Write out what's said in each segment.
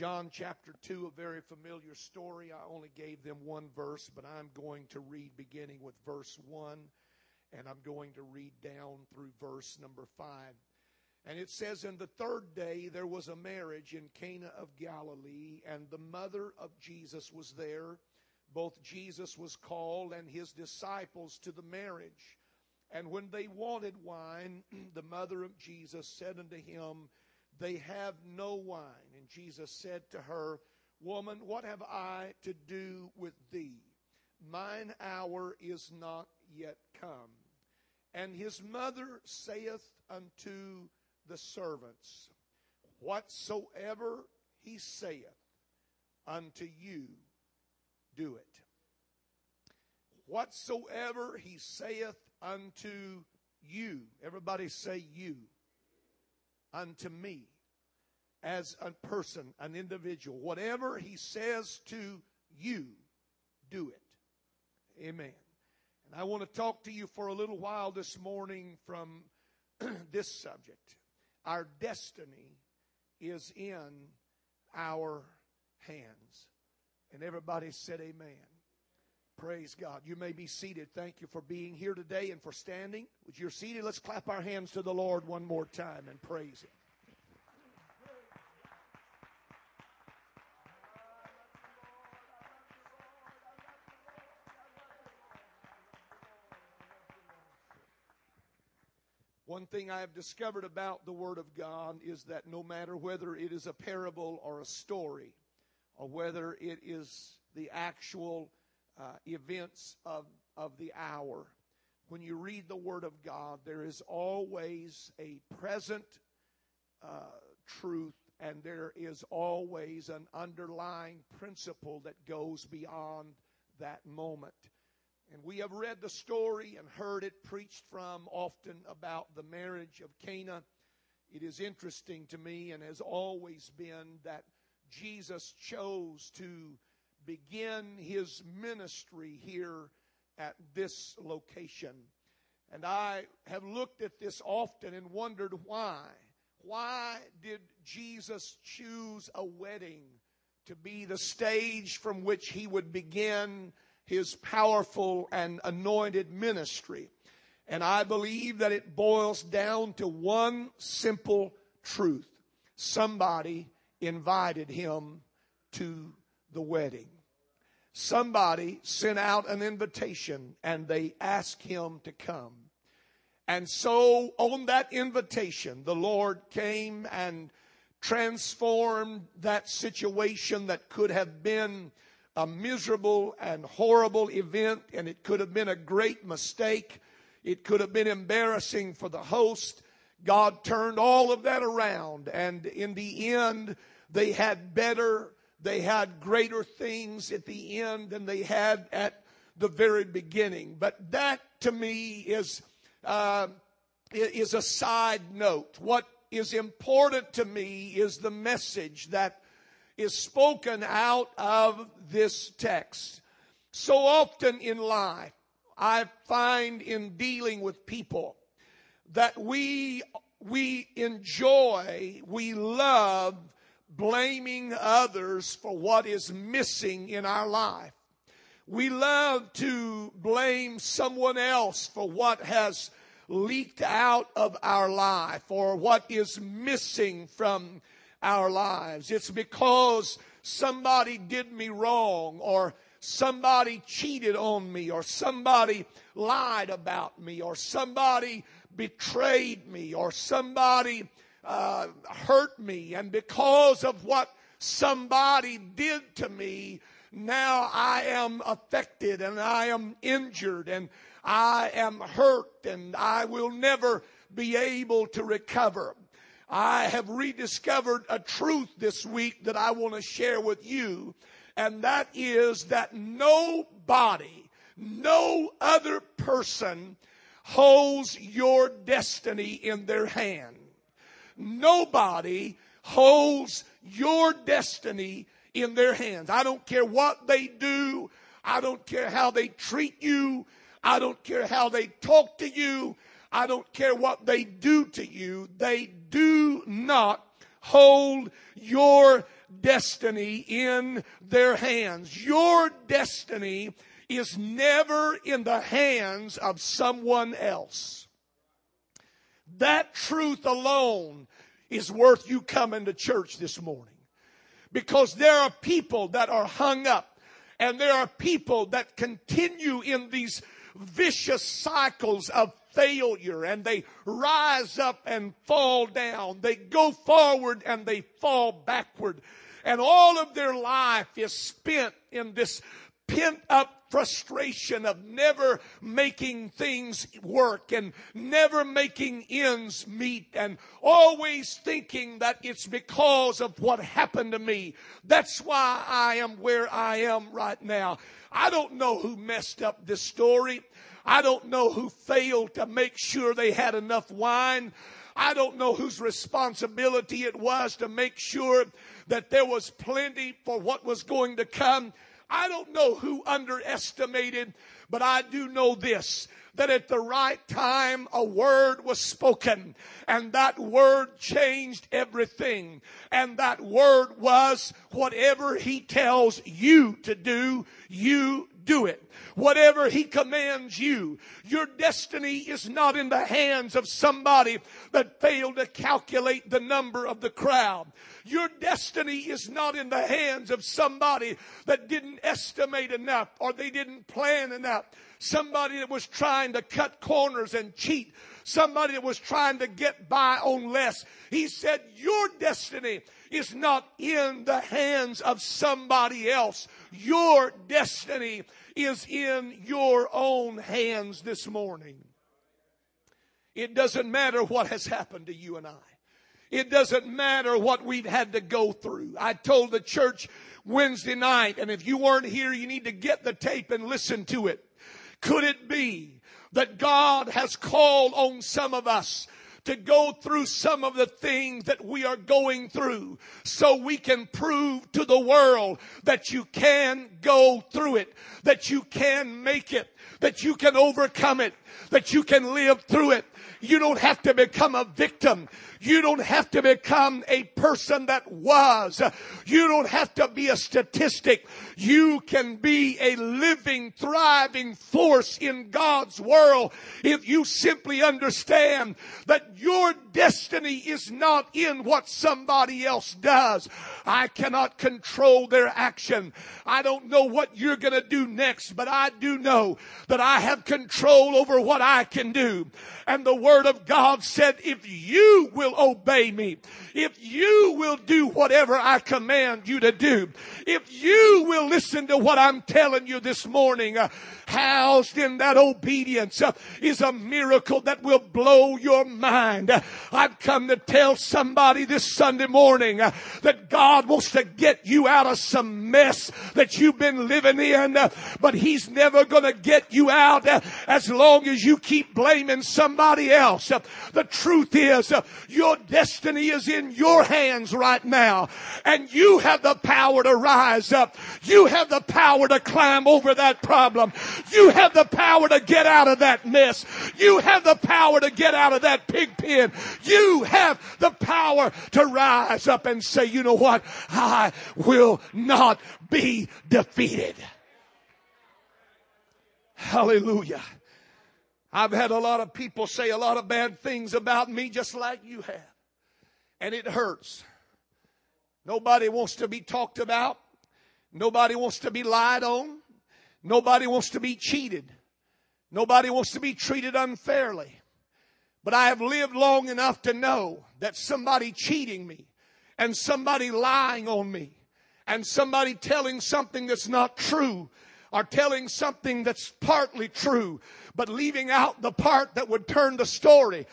John chapter 2, a very familiar story. I only gave them one verse, but I'm going to read beginning with verse 1, and I'm going to read down through verse number 5. And it says, In the third day there was a marriage in Cana of Galilee, and the mother of Jesus was there. Both Jesus was called and his disciples to the marriage. And when they wanted wine, the mother of Jesus said unto him, They have no wine. And Jesus said to her, Woman, what have I to do with thee? Mine hour is not yet come. And his mother saith unto the servants, Whatsoever he saith unto you, do it. Whatsoever he saith unto you, everybody say you, unto me, as a person, an individual, whatever he says to you, do it. Amen. And I want to talk to you for a little while this morning from this subject. Our destiny is in our hands. And everybody said, Amen. Praise God. You may be seated. Thank you for being here today and for standing. Would you're seated, let's clap our hands to the Lord one more time and praise Him. One thing I have discovered about the Word of God is that no matter whether it is a parable or a story, or whether it is the actual uh, events of, of the hour, when you read the Word of God, there is always a present uh, truth and there is always an underlying principle that goes beyond that moment. And we have read the story and heard it preached from often about the marriage of Cana. It is interesting to me and has always been that Jesus chose to begin his ministry here at this location. And I have looked at this often and wondered why. Why did Jesus choose a wedding to be the stage from which he would begin his powerful and anointed ministry. And I believe that it boils down to one simple truth. Somebody invited him to the wedding. Somebody sent out an invitation and they asked him to come. And so on that invitation, the Lord came and transformed that situation that could have been a miserable and horrible event, and it could have been a great mistake. It could have been embarrassing for the host. God turned all of that around, and in the end, they had better, they had greater things at the end than they had at the very beginning. But that to me is, uh, is a side note. What is important to me is the message that is spoken out of this text. So often in life, I find in dealing with people that we, we enjoy, we love blaming others for what is missing in our life. We love to blame someone else for what has leaked out of our life or what is missing from our lives. It's because somebody did me wrong or somebody cheated on me or somebody lied about me or somebody betrayed me or somebody uh, hurt me and because of what somebody did to me now I am affected and I am injured and I am hurt and I will never be able to recover. I have rediscovered a truth this week that I want to share with you, and that is that nobody, no other person holds your destiny in their hand. Nobody holds your destiny in their hands. I don't care what they do. I don't care how they treat you. I don't care how they talk to you. I don't care what they do to you. They do not hold your destiny in their hands. Your destiny is never in the hands of someone else. That truth alone is worth you coming to church this morning. Because there are people that are hung up and there are people that continue in these vicious cycles of failure and they rise up and fall down. They go forward and they fall backward. And all of their life is spent in this pent up frustration of never making things work and never making ends meet and always thinking that it's because of what happened to me. That's why I am where I am right now. I don't know who messed up this story. I don't know who failed to make sure they had enough wine. I don't know whose responsibility it was to make sure that there was plenty for what was going to come. I don't know who underestimated, but I do know this that at the right time a word was spoken and that word changed everything. And that word was whatever he tells you to do, you do it. Whatever he commands you, your destiny is not in the hands of somebody that failed to calculate the number of the crowd. Your destiny is not in the hands of somebody that didn't estimate enough or they didn't plan enough. Somebody that was trying to cut corners and cheat. Somebody that was trying to get by on less. He said, your destiny is not in the hands of somebody else. Your destiny is in your own hands this morning. It doesn't matter what has happened to you and I. It doesn't matter what we've had to go through. I told the church Wednesday night, and if you weren't here, you need to get the tape and listen to it. Could it be that God has called on some of us to go through some of the things that we are going through so we can prove to the world that you can go through it, that you can make it, that you can overcome it, that you can live through it. You don't have to become a victim. You don't have to become a person that was. You don't have to be a statistic. You can be a living, thriving force in God's world if you simply understand that your destiny is not in what somebody else does. I cannot control their action. I don't know what you're going to do next, but I do know that I have control over what I can do. And the word of God said, if you will obey me, if you will do whatever I command you to do, if you will listen to what I'm telling you this morning, uh, housed in that obedience uh, is a miracle that will blow your mind. Uh, I've come to tell somebody this Sunday morning uh, that God wants to get you out of some mess that you've been living in, uh, but He's never gonna get you out uh, as long as you keep blaming somebody else. The truth is, your destiny is in your hands right now, and you have the power to rise up. You have the power to climb over that problem. You have the power to get out of that mess. You have the power to get out of that pig pen. You have the power to rise up and say, you know what? I will not be defeated. Hallelujah. I've had a lot of people say a lot of bad things about me just like you have. And it hurts. Nobody wants to be talked about. Nobody wants to be lied on. Nobody wants to be cheated. Nobody wants to be treated unfairly. But I have lived long enough to know that somebody cheating me and somebody lying on me and somebody telling something that's not true or telling something that's partly true, but leaving out the part that would turn the story.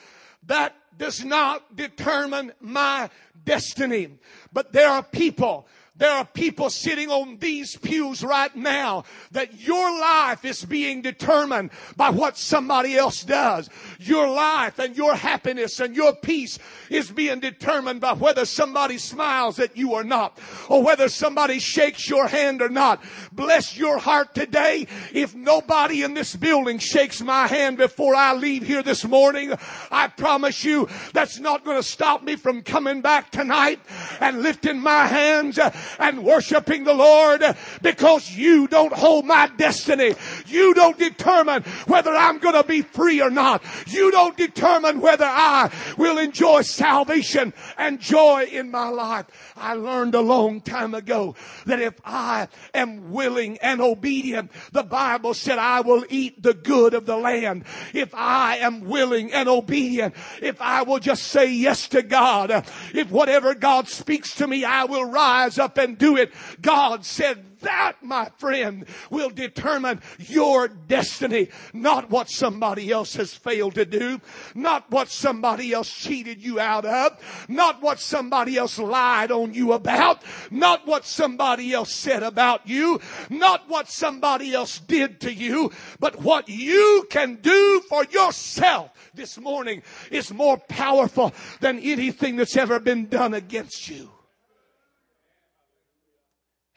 That does not determine my destiny. But there are people There are people sitting on these pews right now that your life is being determined by what somebody else does. Your life and your happiness and your peace is being determined by whether somebody smiles at you or not, or whether somebody shakes your hand or not. Bless your heart today. If nobody in this building shakes my hand before I leave here this morning, I promise you that's not going to stop me from coming back tonight and lifting my hands and worshiping the Lord because you don't hold my destiny. You don't determine whether I'm going to be free or not. You don't determine whether I will enjoy salvation and joy in my life. I learned a long time ago that if I am willing and obedient, the Bible said I will eat the good of the land. If I am willing and obedient, if I will just say yes to God, if whatever God speaks to me, I will rise up and do it. God said that, my friend, will determine your destiny. Not what somebody else has failed to do. Not what somebody else cheated you out of. Not what somebody else lied on you about. Not what somebody else said about you. Not what somebody else did to you. But what you can do for yourself this morning is more powerful than anything that's ever been done against you.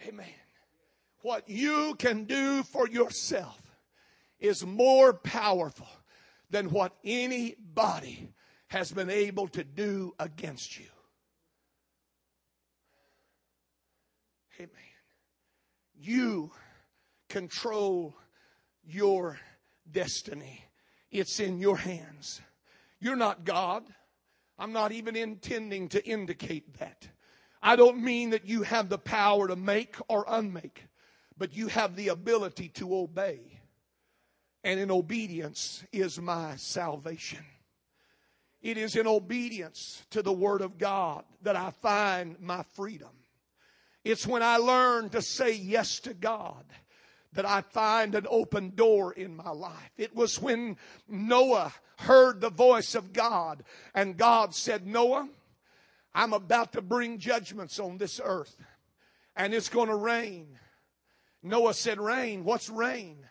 Amen. What you can do for yourself is more powerful than what anybody has been able to do against you. Amen. You control your destiny. It's in your hands. You're not God. I'm not even intending to indicate that. I don't mean that you have the power to make or unmake, but you have the ability to obey. And in obedience is my salvation. It is in obedience to the Word of God that I find my freedom. It's when I learn to say yes to God that I find an open door in my life. It was when Noah heard the voice of God and God said, Noah, I'm about to bring judgments on this earth and it's going to rain. Noah said, Rain? What's rain?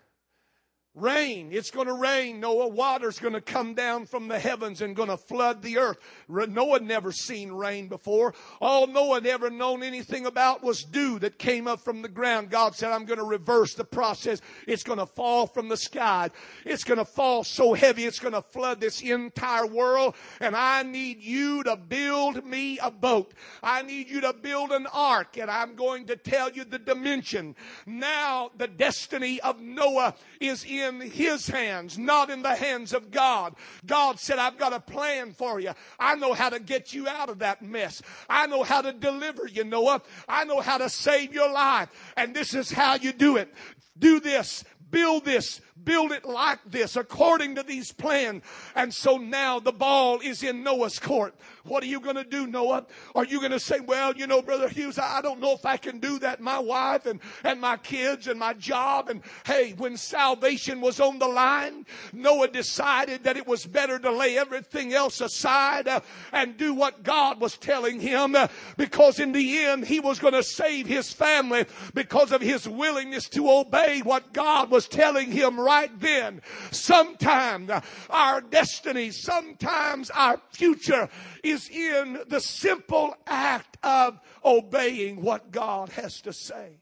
Rain. It's going to rain, Noah. Water's going to come down from the heavens and going to flood the earth. Noah never seen rain before. All Noah ever known anything about was dew that came up from the ground. God said, I'm going to reverse the process. It's going to fall from the sky. It's going to fall so heavy it's going to flood this entire world. And I need you to build me a boat. I need you to build an ark and I'm going to tell you the dimension. Now the destiny of Noah is in in his hands, not in the hands of God. God said, I've got a plan for you. I know how to get you out of that mess. I know how to deliver you, Noah. I know how to save your life. And this is how you do it. Do this. Build this build it like this according to these plans. And so now the ball is in Noah's court. What are you going to do, Noah? Are you going to say, well, you know, Brother Hughes, I don't know if I can do that. My wife and, and my kids and my job. And hey, when salvation was on the line, Noah decided that it was better to lay everything else aside uh, and do what God was telling him uh, because in the end he was going to save his family because of his willingness to obey what God was telling him right then. Sometimes our destiny, sometimes our future is in the simple act of obeying what God has to say.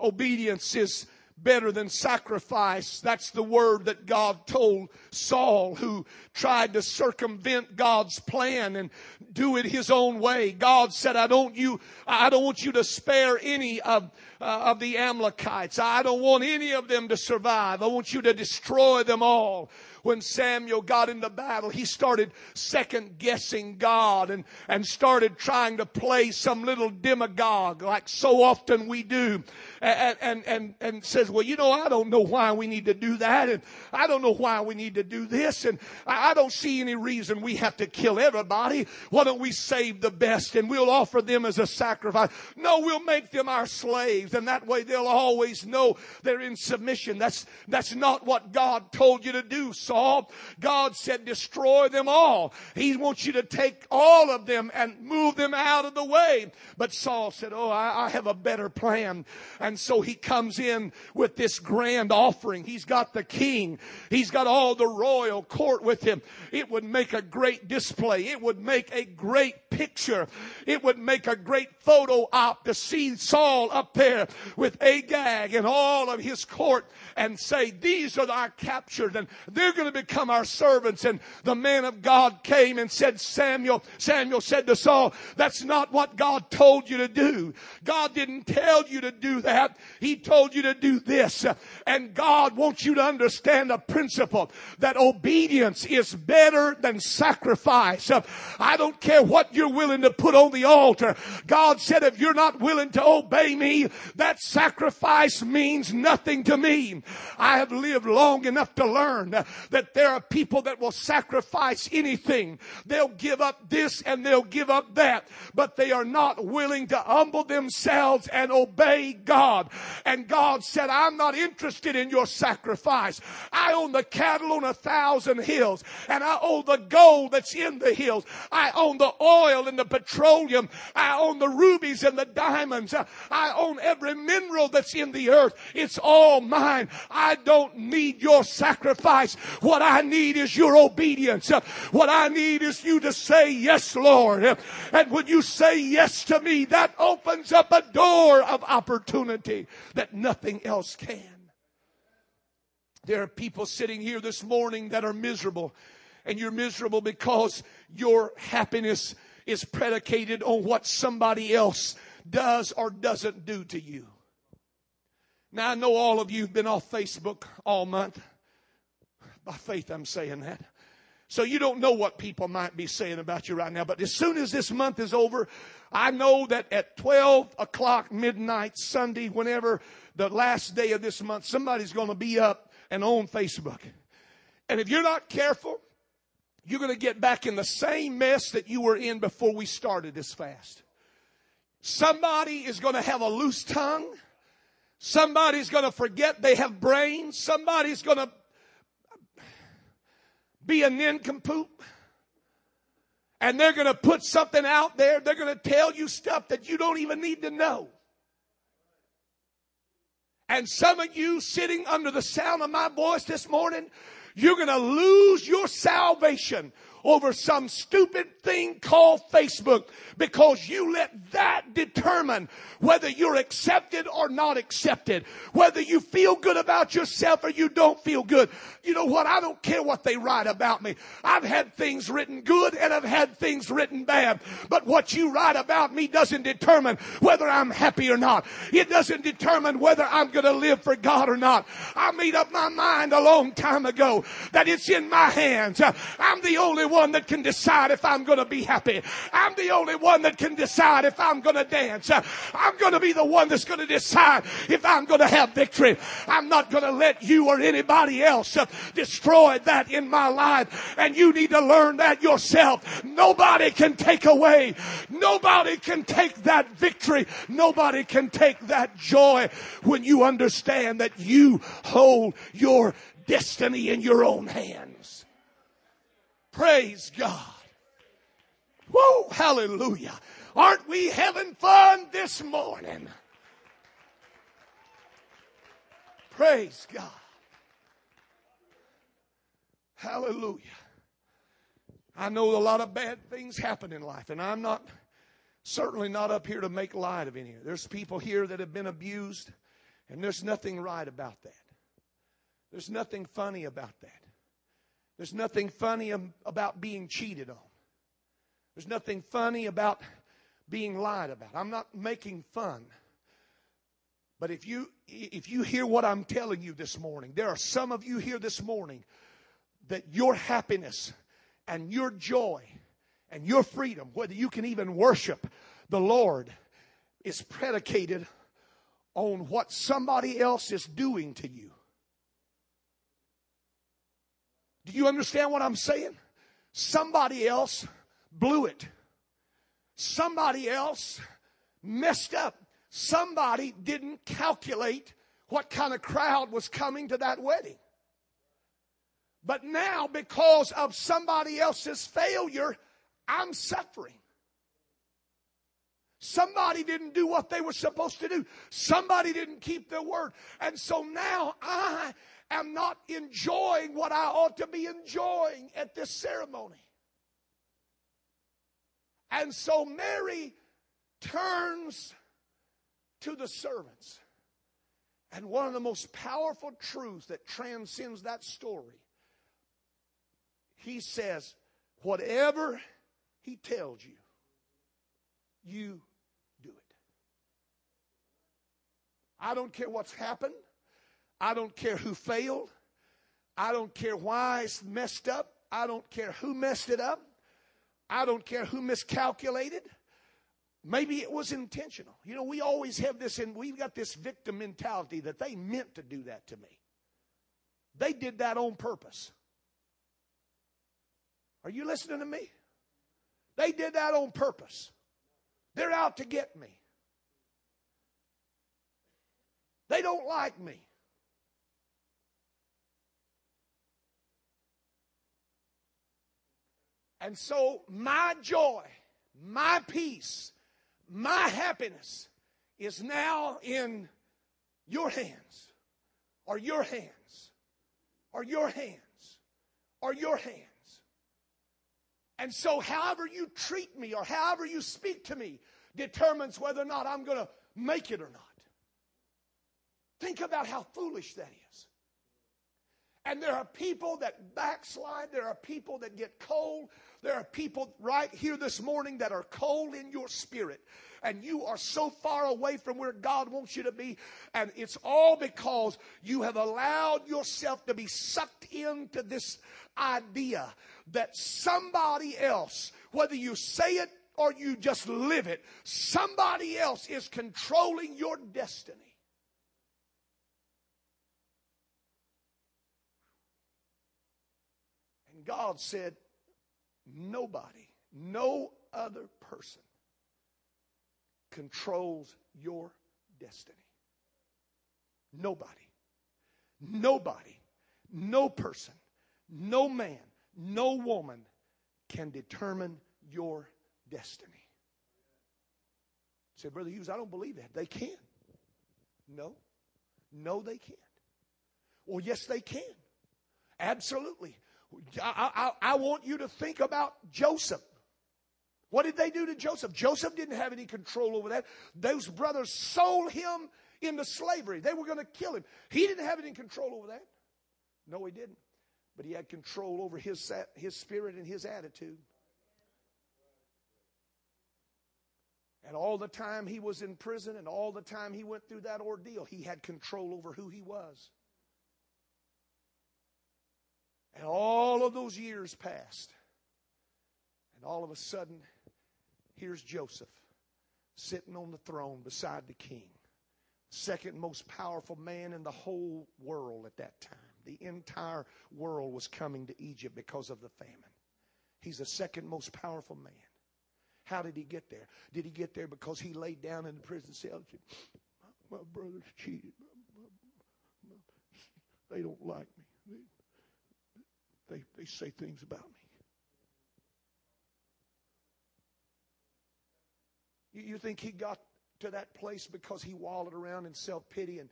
Obedience is better than sacrifice. That's the word that God told Saul who tried to circumvent God's plan and do it his own way. God said, I don't you, I don't want you to spare any of, uh, of the Amalekites. I don't want any of them to survive. I want you to destroy them all when Samuel got into battle, he started second guessing God and, and started trying to play some little demagogue like so often we do. And, and, and, and says, well, you know, I don't know why we need to do that. And I don't know why we need to do this. And I don't see any reason we have to kill everybody. Why don't we save the best and we'll offer them as a sacrifice? No, we'll make them our slaves. And that way they'll always know they're in submission. That's, that's not what God told you to do, Saul. God said destroy them all. He wants you to take all of them and move them out of the way. But Saul said, oh, I, I have a better plan. And so he comes in with this grand offering. He's got the king. He's got all the royal court with him. It would make a great display. It would make a great picture. It would make a great photo op to see Saul up there with Agag and all of his court and say, these are our captured and they're going to become our servants. And the man of God came and said, Samuel, Samuel said to Saul, that's not what God told you to do. God didn't tell you to do that. He told you to do this. And God wants you to understand a principle that obedience is better than sacrifice. I don't care what you're willing to put on the altar. God said, if you're not willing to obey me, that sacrifice means nothing to me. I have lived long enough to learn that there are people that will sacrifice anything. They'll give up this and they'll give up that, but they are not willing to humble themselves and obey God. And God said, I'm not interested in your sacrifice. I own the cattle on a thousand hills and I own the gold that's in the hills. I own the oil and the petroleum. I own the rubies and the diamonds. I own every mineral that's in the earth. It's all mine. I don't need your sacrifice. What I need is your obedience. What I need is you to say yes, Lord. And when you say yes to me, that opens up a door of opportunity that nothing else can. There are people sitting here this morning that are miserable and you're miserable because your happiness is predicated on what somebody else does or doesn't do to you. Now I know all of you have been off Facebook all month. By faith I'm saying that. So you don't know what people might be saying about you right now. But as soon as this month is over, I know that at 12 o'clock midnight Sunday, whenever the last day of this month, somebody's going to be up and on Facebook. And if you're not careful, you're going to get back in the same mess that you were in before we started this fast. Somebody is going to have a loose tongue. Somebody's going to forget they have brains. Somebody's going to be a nincompoop. And they're going to put something out there. They're going to tell you stuff that you don't even need to know. And some of you sitting under the sound of my voice this morning, you're going to lose your salvation over some stupid thing called Facebook because you let that determine whether you're accepted or not accepted, whether you feel good about yourself or you don't feel good. You know what? I don't care what they write about me. I've had things written good and I've had things written bad. But what you write about me doesn't determine whether I'm happy or not. It doesn't determine whether I'm going to live for God or not. I made up my mind a long time ago that it's in my hands. I'm the only one one that can decide if I'm going to be happy. I'm the only one that can decide if I'm going to dance. I'm going to be the one that's going to decide if I'm going to have victory. I'm not going to let you or anybody else destroy that in my life. And you need to learn that yourself. Nobody can take away. Nobody can take that victory. Nobody can take that joy when you understand that you hold your destiny in your own hands. Praise God. Whoa, hallelujah. Aren't we having fun this morning? Praise God. Hallelujah. I know a lot of bad things happen in life, and I'm not certainly not up here to make light of any. Of it. There's people here that have been abused, and there's nothing right about that. There's nothing funny about that. There's nothing funny about being cheated on. There's nothing funny about being lied about. I'm not making fun. But if you if you hear what I'm telling you this morning, there are some of you here this morning that your happiness and your joy and your freedom, whether you can even worship the Lord, is predicated on what somebody else is doing to you. Do you understand what I'm saying? Somebody else blew it. Somebody else messed up. Somebody didn't calculate what kind of crowd was coming to that wedding. But now, because of somebody else's failure, I'm suffering. Somebody didn't do what they were supposed to do. Somebody didn't keep their word. And so now I am not enjoying what I ought to be enjoying at this ceremony. And so Mary turns to the servants. And one of the most powerful truths that transcends that story, he says, whatever he tells you, you do it. I don't care what's happened. I don't care who failed. I don't care why it's messed up. I don't care who messed it up. I don't care who miscalculated. Maybe it was intentional. You know, we always have this, and we've got this victim mentality that they meant to do that to me. They did that on purpose. Are you listening to me? They did that on purpose. They're out to get me. They don't like me. And so my joy, my peace, my happiness is now in your hands, or your hands, or your hands, or your hands. And so, however you treat me or however you speak to me determines whether or not I'm going to make it or not. Think about how foolish that is. And there are people that backslide. There are people that get cold. There are people right here this morning that are cold in your spirit. And you are so far away from where God wants you to be. And it's all because you have allowed yourself to be sucked into this idea that somebody else, whether you say it or you just live it, somebody else is controlling your destiny. And God said, nobody, no other person controls your destiny. Nobody. Nobody. No person. No man no woman can determine your destiny. Say, Brother Hughes, I don't believe that. They can. No. No, they can't. Well, yes, they can. Absolutely. I, I, I want you to think about Joseph. What did they do to Joseph? Joseph didn't have any control over that. Those brothers sold him into slavery. They were going to kill him. He didn't have any control over that. No, he didn't but he had control over his, his spirit and his attitude. And all the time he was in prison and all the time he went through that ordeal, he had control over who he was. And all of those years passed. And all of a sudden, here's Joseph sitting on the throne beside the king, second most powerful man in the whole world at that time. The entire world was coming to Egypt because of the famine. He's the second most powerful man. How did he get there? Did he get there because he laid down in the prison cell My, my brother's cheated. My, my, they don't like. They, they, say things about me. You, you think he got to that place because he wallowed around in self pity and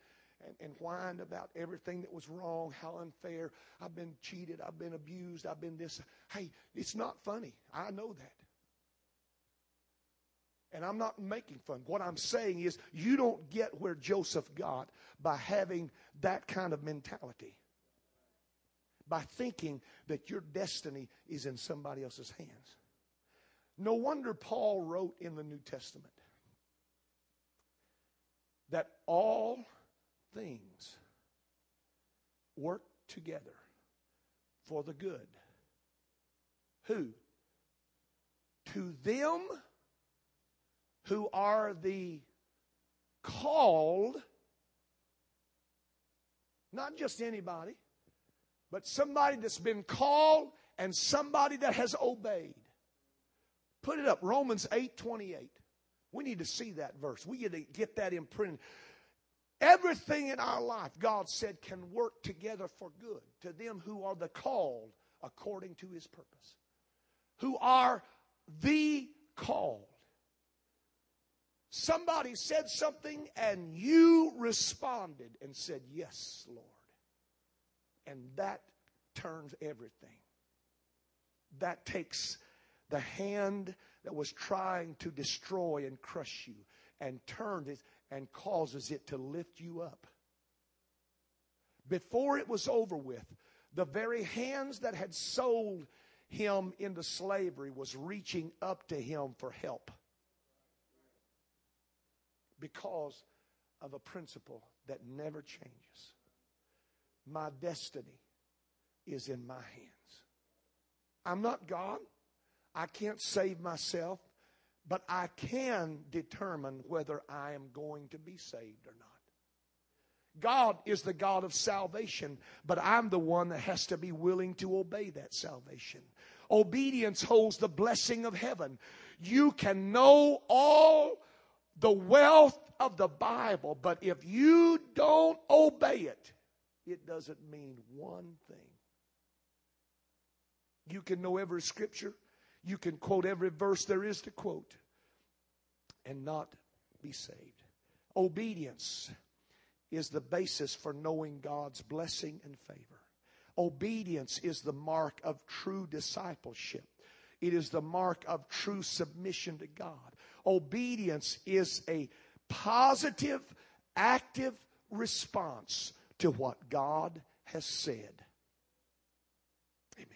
and, and whined about everything that was wrong, how unfair. I've been cheated. I've been abused. I've been this. Hey, it's not funny. I know that. And I'm not making fun. What I'm saying is, you don't get where Joseph got by having that kind of mentality. By thinking that your destiny is in somebody else's hands. No wonder Paul wrote in the New Testament that all things work together for the good. Who? To them who are the called Not just anybody, but somebody that's been called and somebody that has obeyed. Put it up, Romans 8 28. We need to see that verse. We need to get that imprinted. Everything in our life, God said, can work together for good to them who are the called according to his purpose, who are the called. Somebody said something and you responded and said, Yes, Lord. And that turns everything. That takes the hand that was trying to destroy and crush you and turns it and causes it to lift you up. Before it was over with, the very hands that had sold him into slavery was reaching up to him for help because of a principle that never changes. My destiny is in my hands. I'm not God. I can't save myself, but I can determine whether I am going to be saved or not. God is the God of salvation, but I'm the one that has to be willing to obey that salvation. Obedience holds the blessing of heaven. You can know all the wealth of the Bible, but if you don't obey it, it doesn't mean one thing. You can know every scripture, you can quote every verse there is to quote, and not be saved. Obedience is the basis for knowing God's blessing and favor. Obedience is the mark of true discipleship. It is the mark of true submission to God. Obedience is a positive, active response to what God has said. Amen.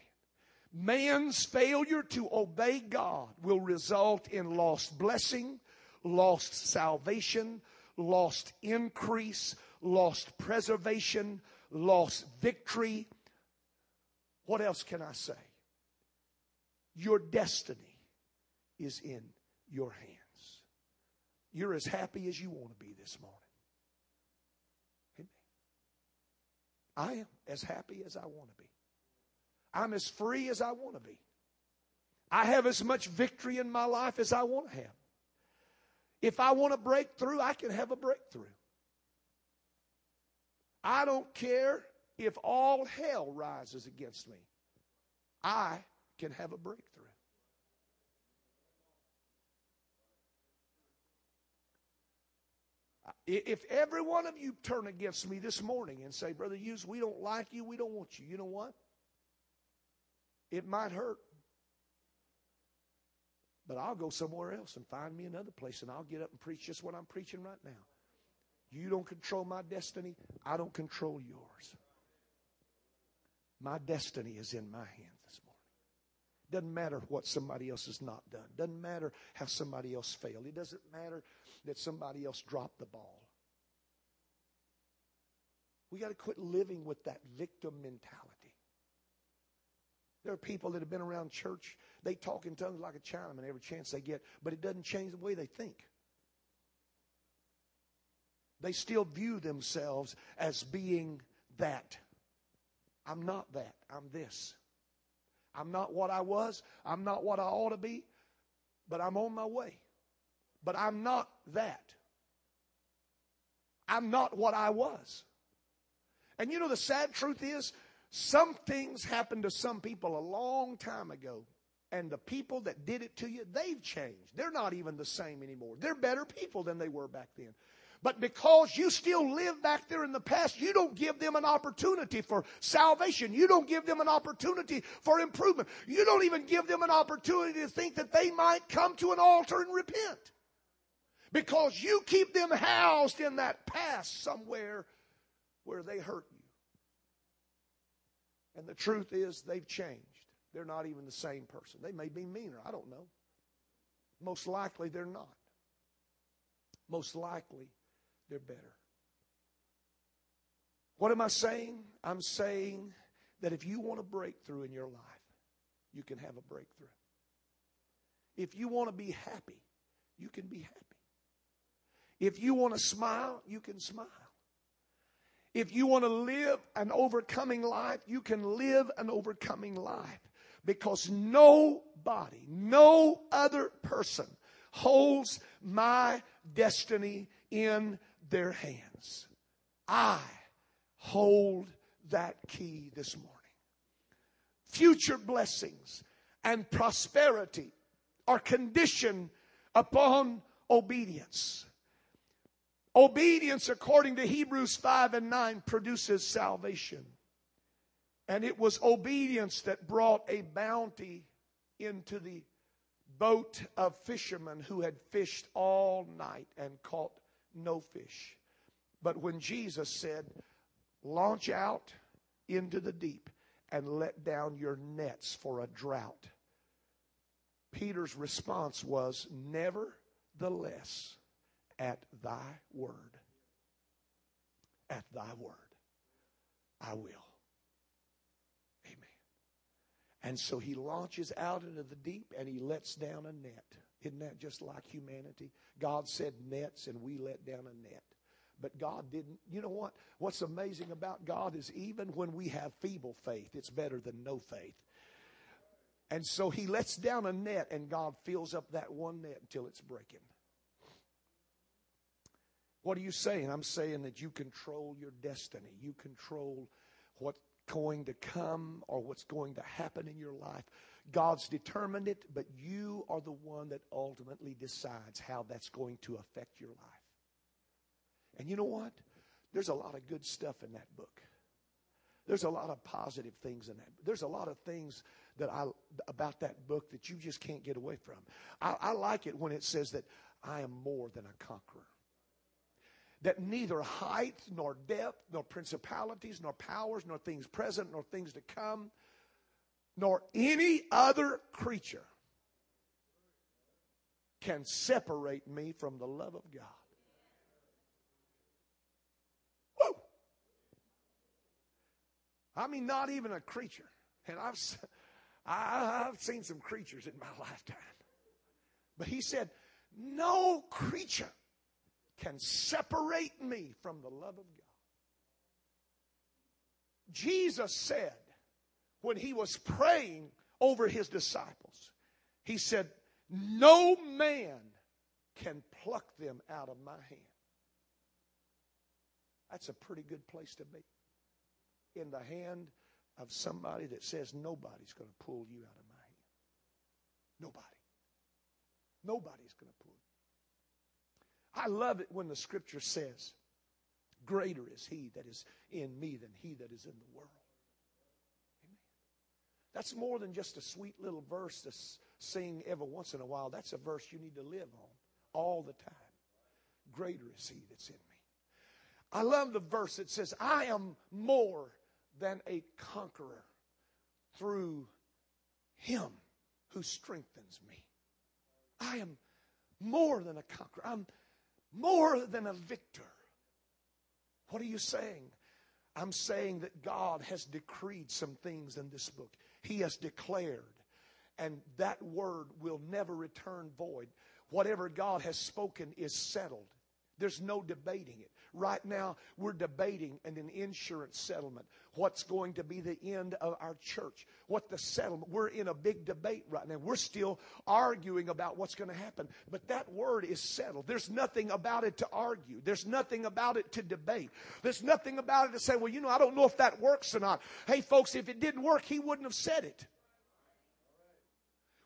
Man's failure to obey God will result in lost blessing, lost salvation, lost increase, lost preservation, lost victory. What else can I say? Your destiny is in your hands. You're as happy as you want to be this morning. I am as happy as I want to be. I'm as free as I want to be. I have as much victory in my life as I want to have. If I want to break through, I can have a breakthrough. I don't care if all hell rises against me. I can have a breakthrough. If every one of you turn against me this morning and say, Brother Hughes, we don't like you, we don't want you, you know what? It might hurt. But I'll go somewhere else and find me another place and I'll get up and preach just what I'm preaching right now. You don't control my destiny, I don't control yours. My destiny is in my hands. Doesn't matter what somebody else has not done. Doesn't matter how somebody else failed. It doesn't matter that somebody else dropped the ball. We got to quit living with that victim mentality. There are people that have been around church, they talk in tongues like a Chinaman every chance they get, but it doesn't change the way they think. They still view themselves as being that. I'm not that. I'm this. I'm not what I was. I'm not what I ought to be, but I'm on my way but I'm not that. I'm not what I was. And you know, the sad truth is, some things happened to some people a long time ago. And the people that did it to you, they've changed. They're not even the same anymore. They're better people than they were back then. But because you still live back there in the past, you don't give them an opportunity for salvation. You don't give them an opportunity for improvement. You don't even give them an opportunity to think that they might come to an altar and repent. Because you keep them housed in that past somewhere where they hurt you. And the truth is, they've changed. They're not even the same person. They may be meaner. I don't know. Most likely, they're not. Most likely, they're better. What am I saying? I'm saying that if you want a breakthrough in your life, you can have a breakthrough. If you want to be happy, you can be happy. If you want to smile, you can smile. If you want to live an overcoming life, you can live an overcoming life because nobody, no other person holds my destiny in their hands. I hold that key this morning. Future blessings and prosperity are conditioned upon obedience. Obedience, according to Hebrews 5 and 9, produces salvation. And it was obedience that brought a bounty into the boat of fishermen who had fished all night and caught no fish. But when Jesus said, Launch out into the deep and let down your nets for a drought, Peter's response was, Nevertheless, at thy word, at thy word, I will. Amen. And so he launches out into the deep and he lets down a net. Isn't that just like humanity? God said nets and we let down a net. But God didn't. You know what? What's amazing about God is even when we have feeble faith, it's better than no faith. And so he lets down a net and God fills up that one net until it's breaking. What are you saying? I'm saying that you control your destiny. You control what's going to come or what's going to happen in your life. God's determined it, but you are the one that ultimately decides how that's going to affect your life. And you know what? There's a lot of good stuff in that book. There's a lot of positive things in that. There's a lot of things that I about that book that you just can't get away from. I, I like it when it says that I am more than a conqueror that neither height nor depth nor principalities nor powers nor things present nor things to come nor any other creature can separate me from the love of God. Woo! I mean, not even a creature. And I've, I've seen some creatures in my lifetime. But he said, no creature can separate me from the love of God. Jesus said when he was praying over his disciples, he said, No man can pluck them out of my hand. That's a pretty good place to be. In the hand of somebody that says nobody's going to pull you out of my hand. Nobody. Nobody's going to pull you. I love it when the scripture says, Greater is he that is in me than he that is in the world. That's more than just a sweet little verse to sing every once in a while. That's a verse you need to live on all the time. Greater is he that's in me. I love the verse that says, I am more than a conqueror through him who strengthens me. I am more than a conqueror. I'm more than a victor. What are you saying? I'm saying that God has decreed some things in this book. He has declared, and that word will never return void. Whatever God has spoken is settled. There's no debating it. Right now, we're debating an insurance settlement. What's going to be the end of our church? What the settlement? We're in a big debate right now. We're still arguing about what's going to happen. But that word is settled. There's nothing about it to argue. There's nothing about it to debate. There's nothing about it to say, well, you know, I don't know if that works or not. Hey, folks, if it didn't work, he wouldn't have said it.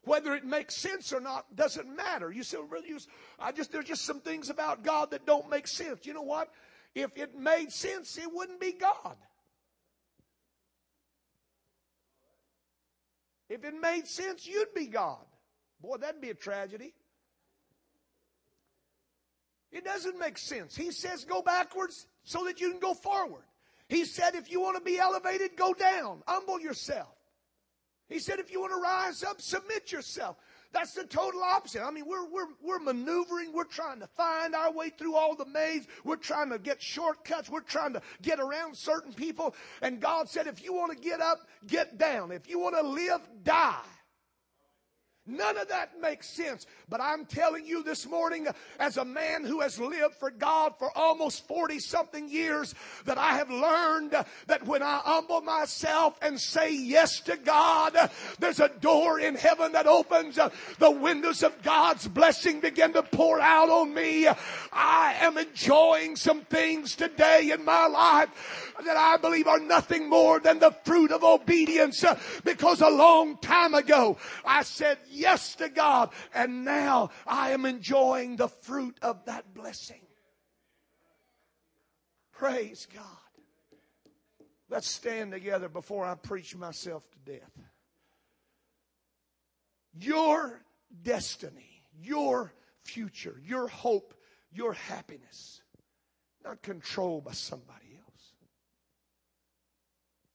Whether it makes sense or not doesn't matter. You say, really, you, I just there's just some things about God that don't make sense. You know what? If it made sense, it wouldn't be God. If it made sense, you'd be God. Boy, that'd be a tragedy. It doesn't make sense. He says go backwards so that you can go forward. He said if you want to be elevated, go down. Humble yourself. He said, if you want to rise up, submit yourself. That's the total opposite. I mean, we're, we're, we're maneuvering. We're trying to find our way through all the maze. We're trying to get shortcuts. We're trying to get around certain people. And God said, if you want to get up, get down. If you want to live, die. None of that makes sense. But I'm telling you this morning, as a man who has lived for God for almost 40 something years, that I have learned that when I humble myself and say yes to God, there's a door in heaven that opens. The windows of God's blessing begin to pour out on me. I am enjoying some things today in my life that I believe are nothing more than the fruit of obedience because a long time ago I said yes to God. And now I am enjoying the fruit of that blessing. Praise God. Let's stand together before I preach myself to death. Your destiny, your future, your hope, your happiness, not controlled by somebody else.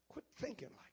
Quit thinking like